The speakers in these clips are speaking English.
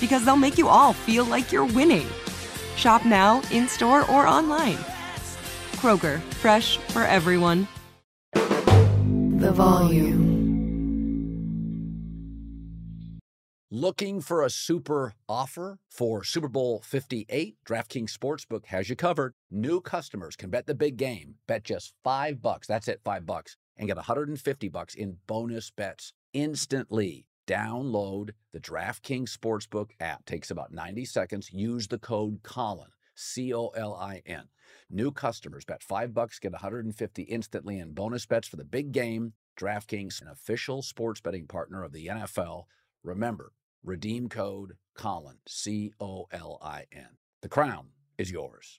because they'll make you all feel like you're winning. Shop now, in store, or online. Kroger, fresh for everyone. The volume. Looking for a super offer for Super Bowl 58? DraftKings Sportsbook has you covered. New customers can bet the big game. Bet just 5 bucks. That's it, 5 bucks and get 150 bucks in bonus bets instantly. Download the DraftKings Sportsbook app. Takes about 90 seconds. Use the code Colin, C O L I N. New customers bet 5 bucks get 150 instantly in bonus bets for the big game. DraftKings, an official sports betting partner of the NFL. Remember, redeem code Colin, C O L I N. The crown is yours.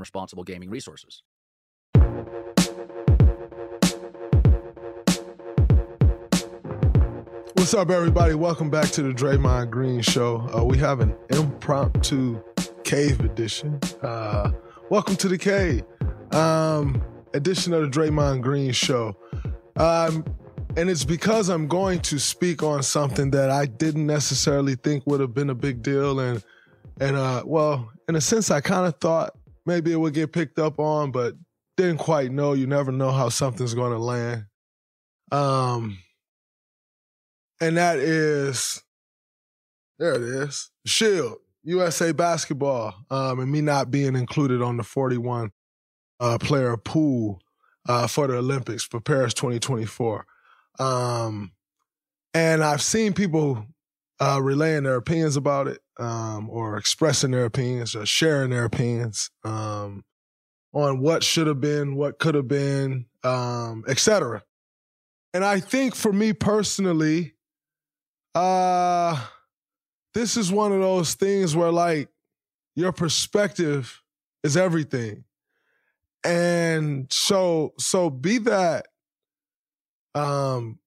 responsible gaming resources. What's up, everybody? Welcome back to the Draymond Green Show. Uh, we have an impromptu cave edition. Uh, welcome to the cave um, edition of the Draymond Green Show. Um, and it's because I'm going to speak on something that I didn't necessarily think would have been a big deal, and and uh, well, in a sense, I kind of thought maybe it would get picked up on, but didn't quite know. You never know how something's going to land. Um, and that is there. It is Shield USA basketball, um, and me not being included on the 41 uh, player pool uh, for the Olympics for Paris 2024. Um, and I've seen people uh, relaying their opinions about it, um, or expressing their opinions, or sharing their opinions um, on what should have been, what could have been, um, etc. And I think for me personally, uh, this is one of those things where like your perspective is everything. And so so be that um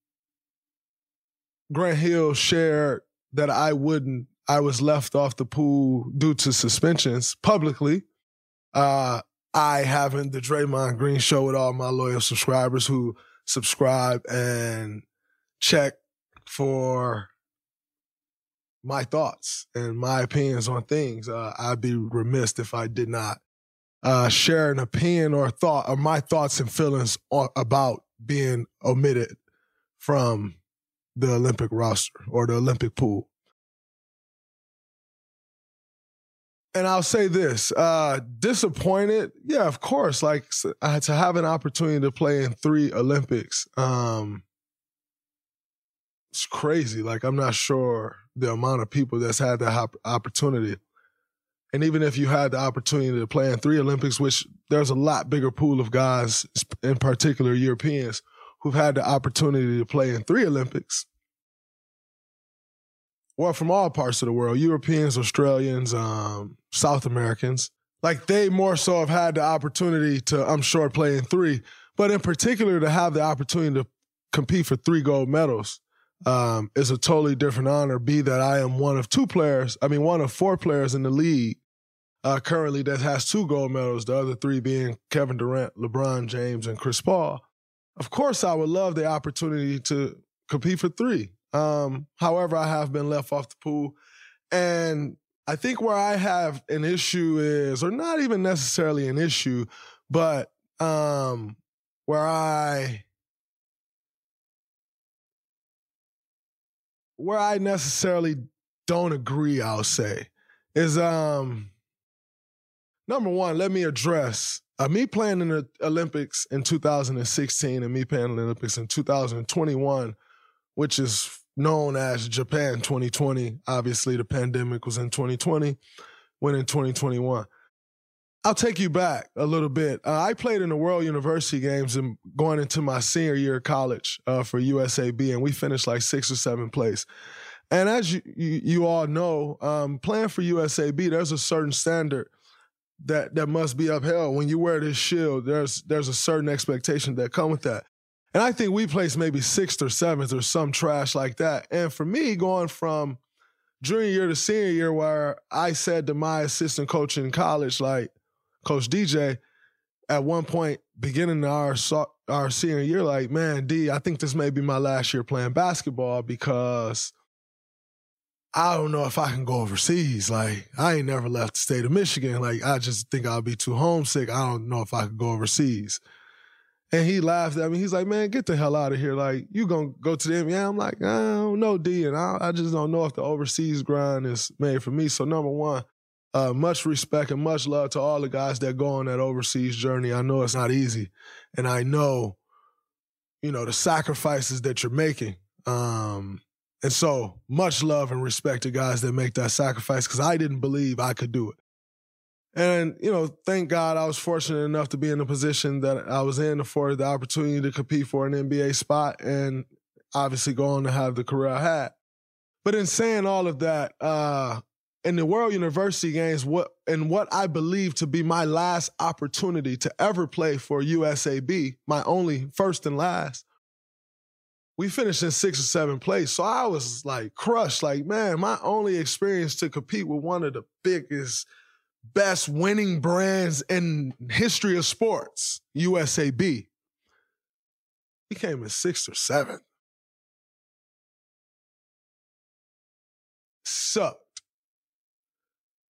Grant Hill shared that I wouldn't I was left off the pool due to suspensions publicly. Uh I having the Draymond Green show with all my loyal subscribers who subscribe and check for my thoughts and my opinions on things. Uh, I'd be remiss if I did not uh, share an opinion or thought or my thoughts and feelings on, about being omitted from the Olympic roster or the Olympic pool. And I'll say this: uh, disappointed, yeah, of course. Like uh, to have an opportunity to play in three Olympics, um, it's crazy. Like I'm not sure the amount of people that's had that opportunity. And even if you had the opportunity to play in three Olympics, which there's a lot bigger pool of guys, in particular Europeans, who've had the opportunity to play in three Olympics. Well, from all parts of the world, Europeans, Australians, um, South Americans, like they more so have had the opportunity to, I'm sure, play in three, but in particular to have the opportunity to compete for three gold medals um, is a totally different honor. Be that I am one of two players, I mean, one of four players in the league uh, currently that has two gold medals, the other three being Kevin Durant, LeBron James, and Chris Paul. Of course, I would love the opportunity to compete for three. Um, however, I have been left off the pool. And I think where I have an issue is, or not even necessarily an issue, but um, where I where I necessarily don't agree, I'll say, is um number one, let me address uh, me playing in the Olympics in 2016 and me playing in the Olympics in 2021, which is known as Japan 2020. Obviously, the pandemic was in 2020, went in 2021. I'll take you back a little bit. Uh, I played in the World University Games and going into my senior year of college uh, for USAB, and we finished like sixth or seventh place. And as you, you, you all know, um, playing for USAB, there's a certain standard that that must be upheld. When you wear this shield, there's there's a certain expectation that come with that. And I think we placed maybe sixth or seventh or some trash like that. And for me, going from junior year to senior year, where I said to my assistant coach in college, like Coach DJ, at one point beginning our our senior year, like, man, D, I think this may be my last year playing basketball because I don't know if I can go overseas. Like, I ain't never left the state of Michigan. Like, I just think I'll be too homesick. I don't know if I could go overseas. And he laughed at me. He's like, man, get the hell out of here. Like, you gonna go to the NBA? I'm like, I don't know, D. And I, I just don't know if the overseas grind is made for me. So, number one, uh, much respect and much love to all the guys that go on that overseas journey. I know it's not easy. And I know, you know, the sacrifices that you're making. Um, and so much love and respect to guys that make that sacrifice because I didn't believe I could do it. And, you know, thank God I was fortunate enough to be in the position that I was in for the opportunity to compete for an NBA spot and obviously go on to have the career I had. But in saying all of that, uh, in the World University Games, what and what I believe to be my last opportunity to ever play for USAB, my only first and last, we finished in sixth or seventh place. So I was like crushed. Like, man, my only experience to compete with one of the biggest, best winning brands in history of sports, USAB. We came in sixth or seventh. Sucked.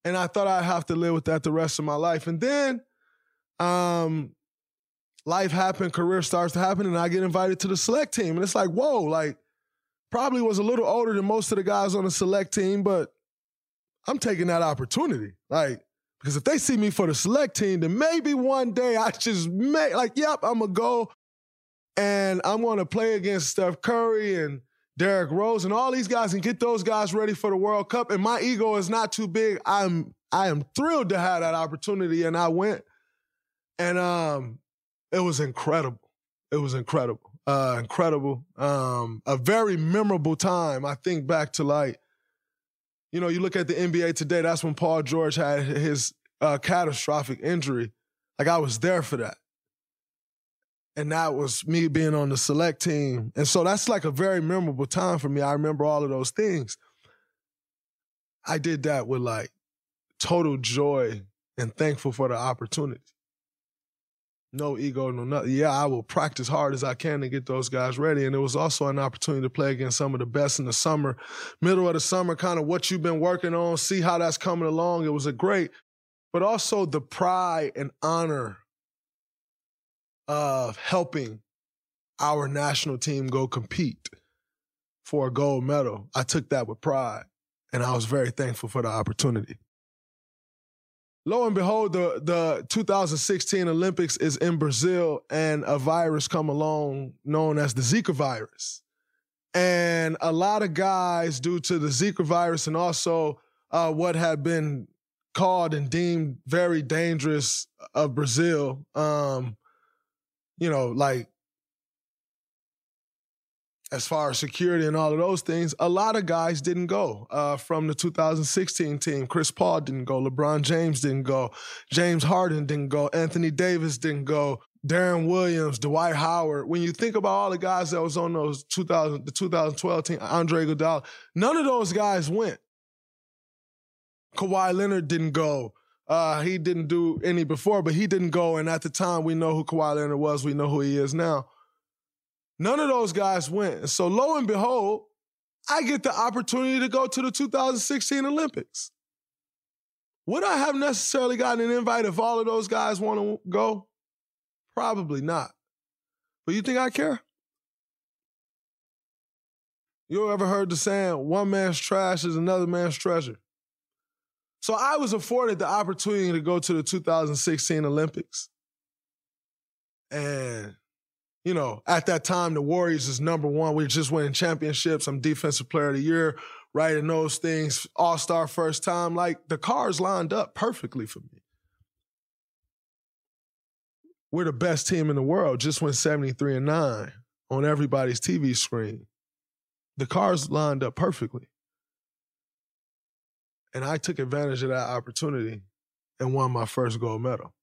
And I thought I'd have to live with that the rest of my life. And then um, life happened, career starts to happen, and I get invited to the select team. And it's like, whoa, like probably was a little older than most of the guys on the select team, but I'm taking that opportunity. Like, because if they see me for the select team, then maybe one day I just may like, yep, I'm gonna go and I'm gonna play against Steph Curry and Derrick Rose and all these guys and get those guys ready for the World Cup. And my ego is not too big. I'm I am thrilled to have that opportunity. And I went. And um, it was incredible. It was incredible. Uh, incredible. Um, a very memorable time. I think back to like, you know, you look at the NBA today, that's when Paul George had his uh, catastrophic injury. Like I was there for that. And that was me being on the select team. And so that's like a very memorable time for me. I remember all of those things. I did that with like total joy and thankful for the opportunity. No ego, no nothing. Yeah, I will practice hard as I can to get those guys ready. And it was also an opportunity to play against some of the best in the summer, middle of the summer, kind of what you've been working on, see how that's coming along. It was a great, but also the pride and honor of helping our national team go compete for a gold medal. I took that with pride, and I was very thankful for the opportunity. Lo and behold, the, the 2016 Olympics is in Brazil, and a virus come along known as the Zika virus. And a lot of guys, due to the Zika virus and also uh, what had been called and deemed very dangerous of Brazil. Um, you know, like as far as security and all of those things, a lot of guys didn't go uh, from the 2016 team. Chris Paul didn't go. LeBron James didn't go. James Harden didn't go. Anthony Davis didn't go. Deron Williams, Dwight Howard. When you think about all the guys that was on those 2000, the 2012 team, Andre Iguodala, none of those guys went. Kawhi Leonard didn't go. Uh, he didn't do any before, but he didn't go. And at the time, we know who Kawhi Leonard was. We know who he is now. None of those guys went. So lo and behold, I get the opportunity to go to the 2016 Olympics. Would I have necessarily gotten an invite if all of those guys want to go? Probably not. But you think I care? You ever heard the saying, one man's trash is another man's treasure? So I was afforded the opportunity to go to the 2016 Olympics. And, you know, at that time, the Warriors is number one. We just winning championships. I'm defensive player of the year? And those things, all star first time. Like the cars lined up perfectly for me. We're the best team in the world, just went 73 and 9 on everybody's TV screen. The cars lined up perfectly. And I took advantage of that opportunity and won my first gold medal.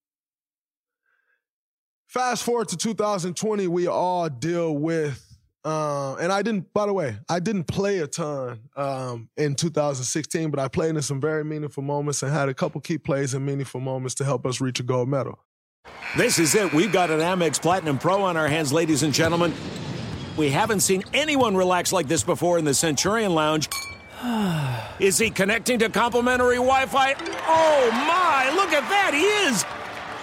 Fast forward to 2020, we all deal with, uh, and I didn't, by the way, I didn't play a ton um, in 2016, but I played in some very meaningful moments and had a couple key plays and meaningful moments to help us reach a gold medal. This is it. We've got an Amex Platinum Pro on our hands, ladies and gentlemen. We haven't seen anyone relax like this before in the Centurion Lounge. Is he connecting to complimentary Wi Fi? Oh my, look at that, he is!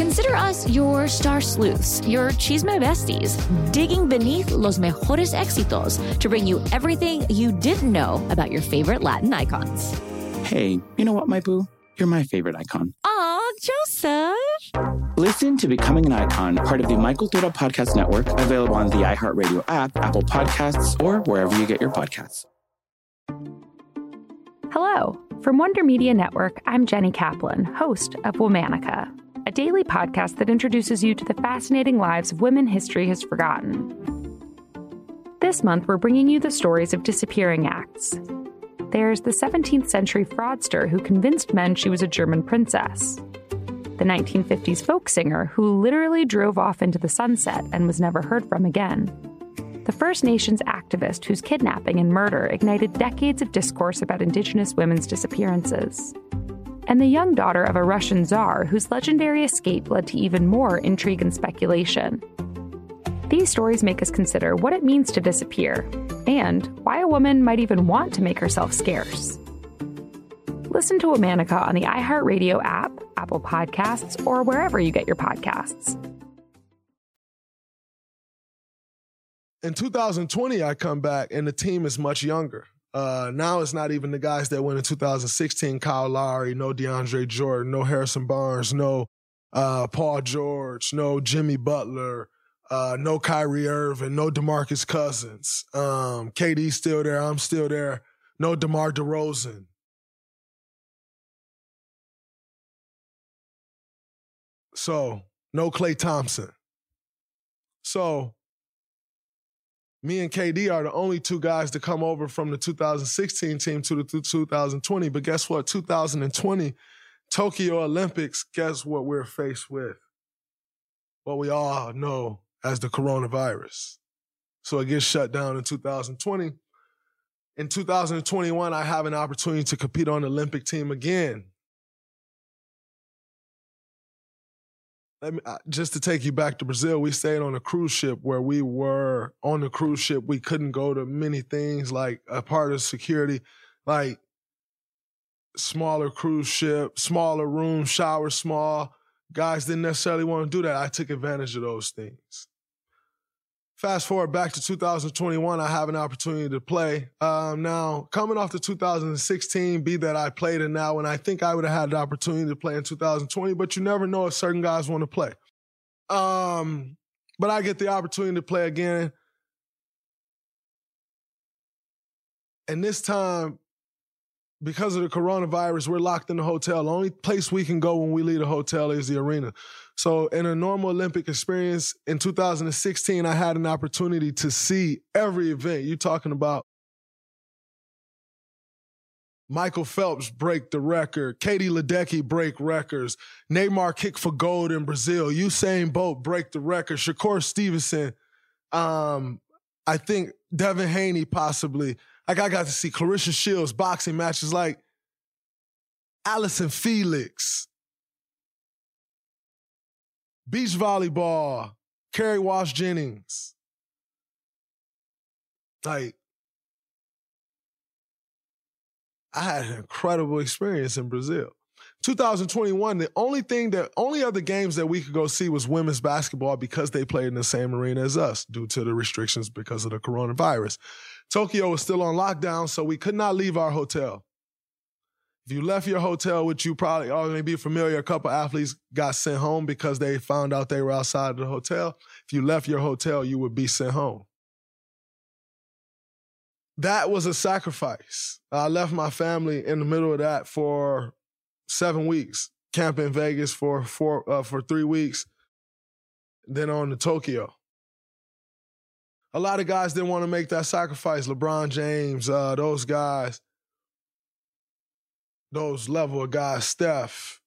Consider us your star sleuths, your chisme besties, digging beneath los mejores éxitos to bring you everything you didn't know about your favorite Latin icons. Hey, you know what, my boo? You're my favorite icon. Aw, Joseph. Listen to Becoming an Icon, part of the My Cultura Podcast Network, available on the iHeartRadio app, Apple Podcasts, or wherever you get your podcasts. Hello. From Wonder Media Network, I'm Jenny Kaplan, host of Womanica, a daily podcast that introduces you to the fascinating lives of women history has forgotten. This month, we're bringing you the stories of disappearing acts. There's the 17th century fraudster who convinced men she was a German princess. The 1950s folk singer who literally drove off into the sunset and was never heard from again. The First Nations activist whose kidnapping and murder ignited decades of discourse about Indigenous women's disappearances. And the young daughter of a Russian czar whose legendary escape led to even more intrigue and speculation. These stories make us consider what it means to disappear and why a woman might even want to make herself scarce. Listen to Womanica on the iHeartRadio app, Apple Podcasts, or wherever you get your podcasts. In 2020, I come back and the team is much younger. Uh, now it's not even the guys that went in 2016, Kyle Lowry, no DeAndre Jordan, no Harrison Barnes, no uh, Paul George, no Jimmy Butler, uh, no Kyrie Irving, no DeMarcus Cousins. Um, KD's still there. I'm still there. No DeMar DeRozan. So, no Klay Thompson. So, me and KD are the only two guys to come over from the 2016 team to the 2020. But guess what? 2020, Tokyo Olympics, guess what we're faced with? What we all know as the coronavirus. So it gets shut down in 2020. In 2021, I have an opportunity to compete on the Olympic team again. Let me, uh, just to take you back to Brazil, we stayed on a cruise ship where we were on the cruise ship. We couldn't go to many things like a part of security, like smaller cruise ship, smaller room, shower small. Guys didn't necessarily want to do that. I took advantage of those things. Fast forward back to 2021, I have an opportunity to play. Um, now, coming off the 2016, be that I played it now, and I think I would have had the opportunity to play in 2020, but you never know if certain guys want to play. Um, but I get the opportunity to play again. And this time, because of the coronavirus, we're locked in the hotel. The only place we can go when we leave the hotel is the arena. So, in a normal Olympic experience in 2016, I had an opportunity to see every event. You're talking about Michael Phelps break the record, Katie Ledecky break records, Neymar kick for gold in Brazil, Usain Bolt break the record, Shakur Stevenson, um, I think Devin Haney possibly. Like I got to see Claressa Shields boxing matches like Allyson Felix, beach volleyball, Kerri Walsh Jennings. Like, I had an incredible experience in Brazil. 2021, the only thing that, only other games that we could go see was women's basketball because they played in the same arena as us due to the restrictions because of the coronavirus. Tokyo was still on lockdown, so we could not leave our hotel. If you left your hotel, which you probably already be familiar, a couple athletes got sent home because they found out they were outside of the hotel. If you left your hotel, you would be sent home. That was a sacrifice. I left my family in the middle of that for seven weeks, camp in Vegas for four uh, for three weeks, then on to Tokyo. A lot of guys didn't want to make that sacrifice. LeBron James, uh, those guys those level of guys, Steph,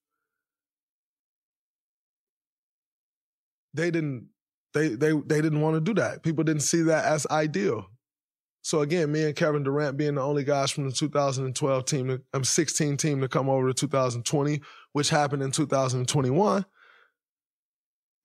they didn't they they they didn't want to do that. People didn't see that as ideal. So again, me and Kevin Durant being the only guys from the 2012 team, um, 16 team to come over to 2020, which happened in 2021.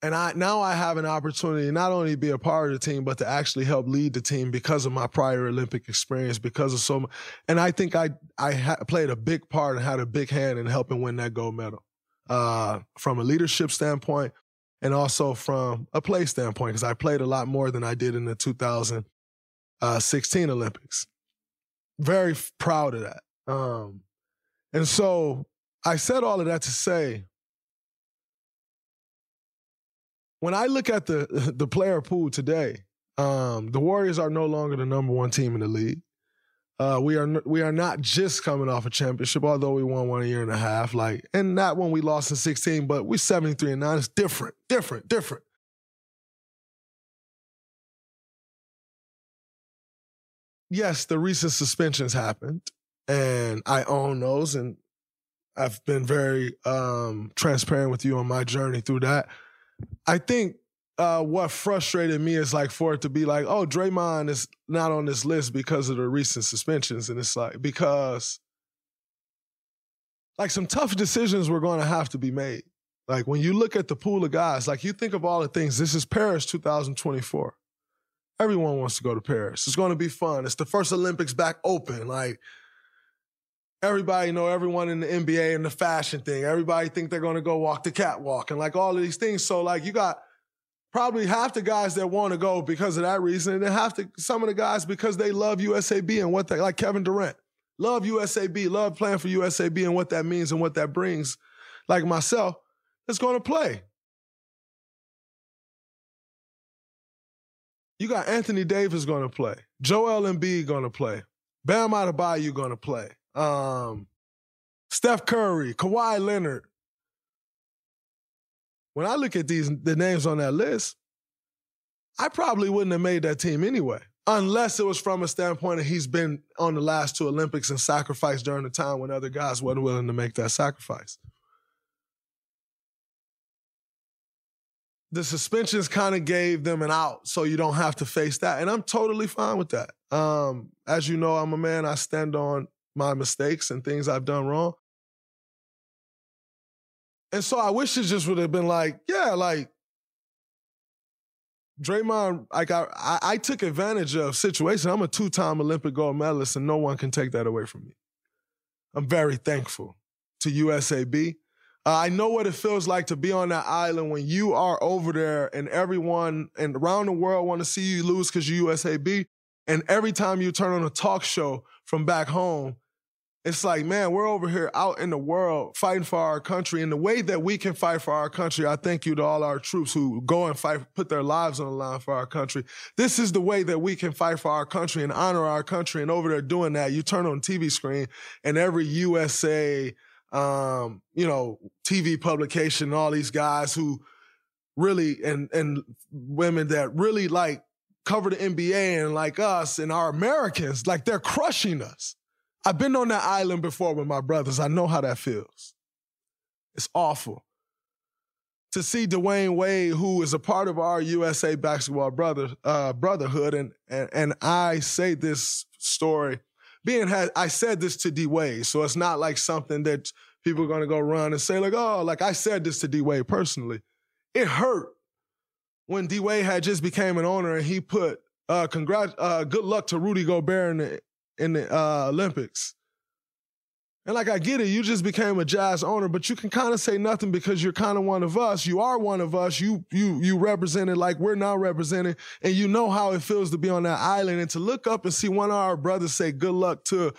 And I now I have an opportunity not only to be a part of the team, but to actually help lead the team because of my prior Olympic experience, because of so much. And I think I I ha- played a big part and had a big hand in helping win that gold medal, uh, from a leadership standpoint, and also from a play standpoint, because I played a lot more than I did in the 2016 Olympics. Very proud of that. Um, and so I said all of that to say when I look at the the player pool today, um, the Warriors are no longer the number one team in the league. Uh, we are we are not just coming off a championship, although we won one a year and a half. Like, and not when we lost in sixteen, but we're seventy three and nine. It's different, different, different. Yes, the recent suspensions happened, and I own those, and I've been very um, transparent with you on my journey through that. I think uh, what frustrated me is like for it to be like, oh, Draymond is not on this list because of the recent suspensions. And it's like, because like some tough decisions were going to have to be made. Like when you look at the pool of guys, like you think of all the things, this is Paris 2024. Everyone wants to go to Paris. It's going to be fun. It's the first Olympics back open. Like everybody know everyone in the NBA and the fashion thing. Everybody think they're gonna go walk the catwalk and like all of these things. So like you got probably half the guys that want to go because of that reason, and then half the some of the guys because they love USAB and what they like Kevin Durant. Love USAB, love playing for USAB and what that means and what that brings. Like myself, that's gonna play. You got Anthony Davis gonna play. Joel Embiid gonna play. Bam Adebayo you gonna play um, Steph Curry, Kawhi Leonard. When I look at these the names on that list, I probably wouldn't have made that team anyway, unless it was from a standpoint that he's been on the last two Olympics and sacrificed during the time when other guys weren't willing to make that sacrifice. The suspensions kind of gave them an out so you don't have to face that. And I'm totally fine with that. Um, as you know, I'm a man, I stand on my mistakes and things I've done wrong. And so I wish it just would have been like, yeah, like Draymond, like I, I, I took advantage of situation. I'm a two-time Olympic gold medalist, and no one can take that away from me. I'm very thankful to USAB. Uh, I know what it feels like to be on that island when you are over there and everyone and around the world want to see you lose because you're USAB. And every time you turn on a talk show from back home, it's like, man, we're over here out in the world fighting for our country. And the way that we can fight for our country, I thank you to all our troops who go and fight, put their lives on the line for our country. This is the way that we can fight for our country and honor our country. And over there doing that, you turn on TV screen and every USA, um, you know, TV publication, all these guys who really and and women that really like cover the NBA and like us and our Americans, like they're crushing us. I've been on that island before with my brothers. I know how that feels. It's awful. To see Dwyane Wade, who is a part of our USA basketball brother uh, brotherhood, and, and and I say this story being had I said this to D Wade, so it's not like something that people are gonna go run and say, like, oh, like I said this to D Wade personally. It hurt when D Wade had just became an owner and he put uh congrat uh good luck to Rudy Gobert in the in the uh, Olympics. And like I get it, you just became a jazz owner, but you can kind of say nothing because you're kind of one of us. You are one of us. You you you represented like we're now represented, and you know how it feels to be on that island and to look up and see one of our brothers say good luck to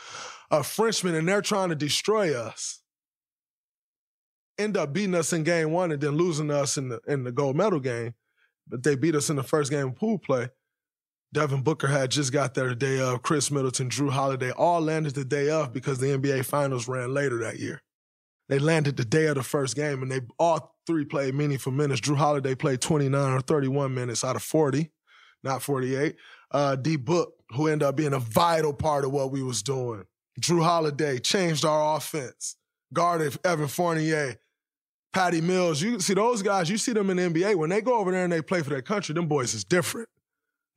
a Frenchman, and they're trying to destroy us. End up beating us in game one and then losing us in the in the gold medal game, but they beat us in the first game of pool play. Devin Booker had just got there the day of. Khris Middleton, Jrue Holiday all landed the day of because the NBA Finals ran later that year. They landed the day of the first game, and they all three played meaningful minutes. Jrue Holiday played 29 or 31 minutes out of 40, not 48. Uh, D Book, who ended up being a vital part of what we was doing. Jrue Holiday changed our offense. Guarded Evan Fournier, Patty Mills. You see those guys, you see them in the NBA. When they go over there and they play for their country, them boys is different.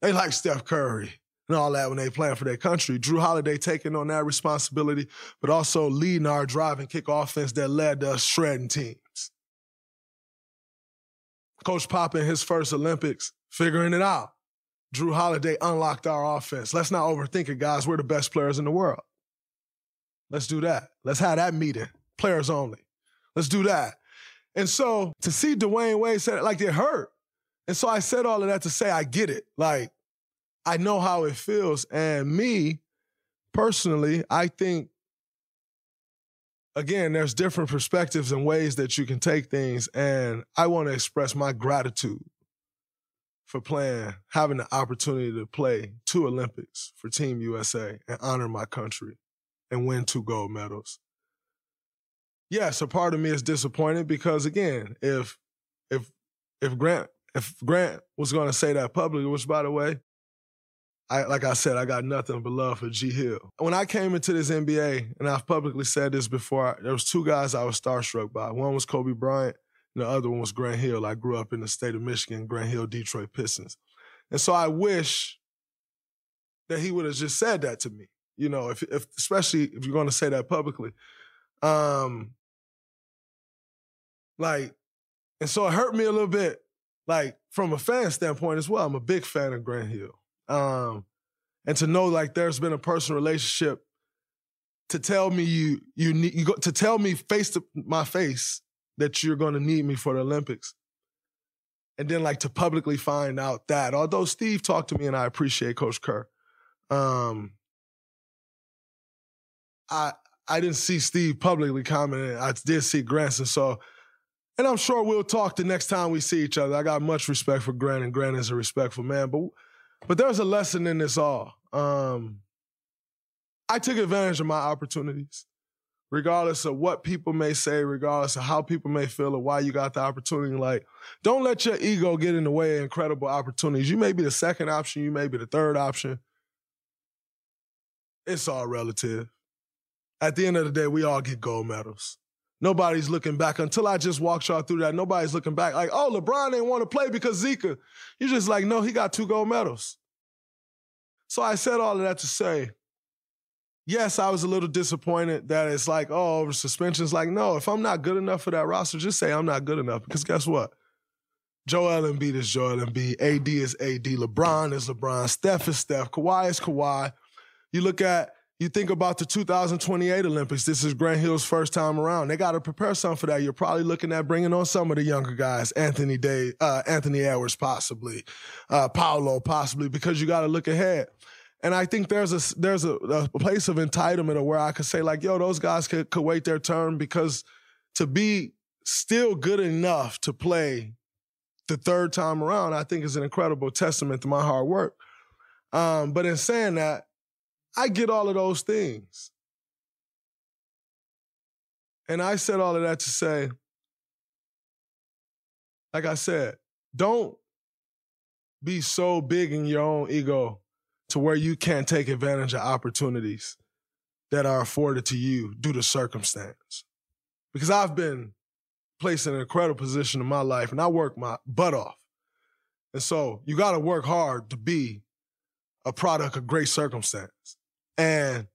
They like Steph Curry and all that when they playing for their country. Jrue Holiday taking on that responsibility, but also leading our drive and kick offense that led to us shredding teams. Coach Pop in his first Olympics, figuring it out. Jrue Holiday unlocked our offense. Let's not overthink it, guys. We're the best players in the world. Let's do that. Let's have that meeting. Players only. Let's do that. And so to see Dwyane Wade said it like it hurt. And so I said all of that to say I get it. Like, I know how it feels. And me, personally, I think, again, there's different perspectives and ways that you can take things. And I want to express my gratitude for playing, having the opportunity to play two Olympics for Team USA and honor my country and win two gold medals. Yes, a part of me is disappointed because again, if if if Grant if Grant was going to say that publicly, which by the way, I like I said, I got nothing but love for G Hill. When I came into this NBA, and I've publicly said this before, there was two guys I was starstruck by. One was Kobe Bryant, and the other one was Grant Hill. I grew up in the state of Michigan, Grant Hill, Detroit Pistons. And so I wish that he would have just said that to me. You know, if, if especially if you're going to say that publicly. Um, like, and so it hurt me a little bit like from a fan standpoint as well, I'm a big fan of Grant Hill. Um, and to know like there's been a personal relationship to tell me you you need you go, to tell me face to my face that you're going to need me for the Olympics. And then like to publicly find out that although Steve talked to me and I appreciate Coach Kerr, um, I I didn't see Steve publicly commenting. I did see Grantson, so and I'm sure we'll talk the next time we see each other. I got much respect for Grant, and Grant is a respectful man. But but there's a lesson in this all. Um, I took advantage of my opportunities, regardless of what people may say, regardless of how people may feel or why you got the opportunity. Like, don't let your ego get in the way of incredible opportunities. You may be the second option, you may be the third option. It's all relative. At the end of the day, we all get gold medals. Nobody's looking back until I just walked y'all through that. Nobody's looking back like, oh, LeBron ain't want to play because Zika. You're just like, no, he got two gold medals. So I said all of that to say, yes, I was a little disappointed that it's like, oh, suspensions. Like, no, if I'm not good enough for that roster, just say I'm not good enough. Because guess what? Joel Embiid is Joel Embiid. AD is AD. LeBron is LeBron. Steph is Steph. Kawhi is Kawhi. You look at, you think about the 2028 Olympics. This is Grant Hill's first time around. They got to prepare something for that. You're probably looking at bringing on some of the younger guys, Anthony Day, uh, Anthony Edwards possibly, uh, Paolo possibly, because you got to look ahead. And I think there's a there's a, a place of entitlement of where I could say like, yo, those guys could, could wait their turn because to be still good enough to play the third time around, I think is an incredible testament to my hard work. Um, but in saying that, I get all of those things. And I said all of that to say, like I said, don't be so big in your own ego to where you can't take advantage of opportunities that are afforded to you due to circumstance. Because I've been placed in an incredible position in my life and I work my butt off. And so you got to work hard to be a product of great circumstance. And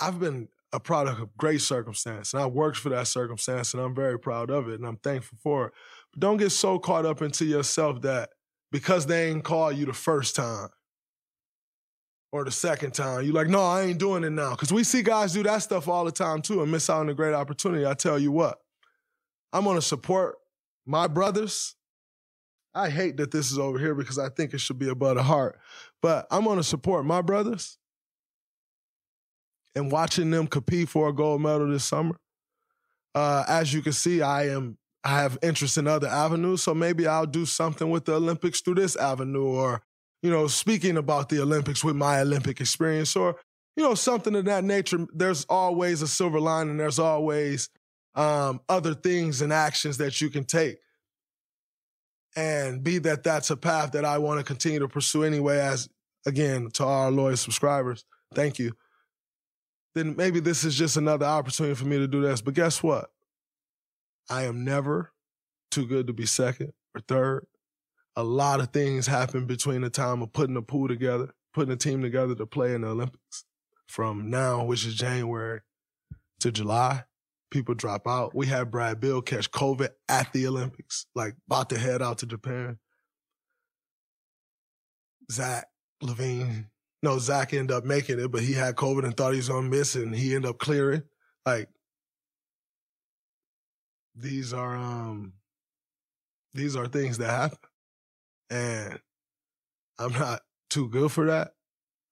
I've been a product of great circumstance and I worked for that circumstance and I'm very proud of it and I'm thankful for it. But don't get so caught up into yourself that because they ain't call you the first time or the second time. You like, no, I ain't doing it now. Because we see guys do that stuff all the time too and miss out on a great opportunity. I tell you what, I'm gonna support my brothers. I hate that this is over here because I think it should be above the heart. But I'm gonna support my brothers and watching them compete for a gold medal this summer. Uh, as you can see, I am I have interest in other avenues, so maybe I'll do something with the Olympics through this avenue, or you know, speaking about the Olympics with my Olympic experience, or you know, something of that nature. There's always a silver lining. There's always um, other things and actions that you can take, and be that that's a path that I want to continue to pursue anyway. As again, to our loyal subscribers, thank you. Then maybe this is just another opportunity for me to do this. But guess what? I am never too good to be second or third. A lot of things happen between the time of putting a pool together, putting a team together to play in the Olympics. From now, which is January, to July, people drop out. We had Brad Beal catch COVID at the Olympics, like about to head out to Japan. Zach LaVine, no, Zach ended up making it, but he had COVID and thought he was gonna miss and he ended up clearing. Like these are um these are things that happen. And I'm not too good for that.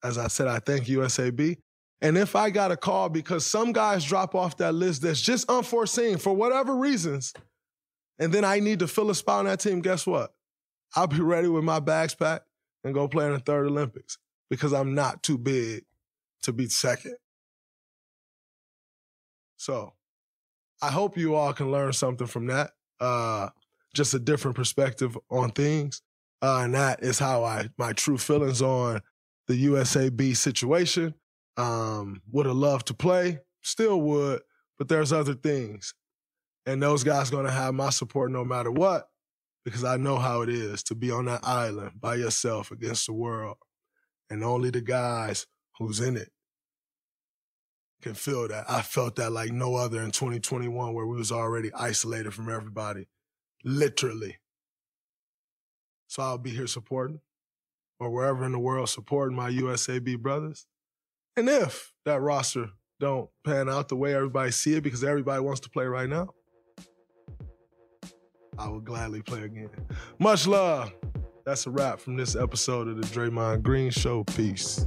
As I said, I thank USAB. And if I got a call because some guys drop off that list that's just unforeseen for whatever reasons, and then I need to fill a spot on that team, guess what? I'll be ready with my bags packed and go play in the third Olympics because I'm not too big to be second. So I hope you all can learn something from that. Uh, just a different perspective on things. Uh, and that is how I my true feelings on the USAB situation. Um, would have loved to play, still would, but there's other things. And those guys gonna have my support no matter what, because I know how it is to be on that island by yourself against the world. And only the guys who's in it can feel that. I felt that like no other in 2021 where we was already isolated from everybody. Literally. So I'll be here supporting or wherever in the world supporting my USAB brothers. And if that roster don't pan out the way everybody see it because everybody wants to play right now, I will gladly play again. Much love. That's a wrap from this episode of the Draymond Green Show. Peace.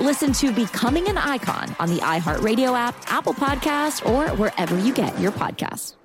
Listen to Becoming an Icon on the iHeartRadio app, Apple Podcasts, or wherever you get your podcasts.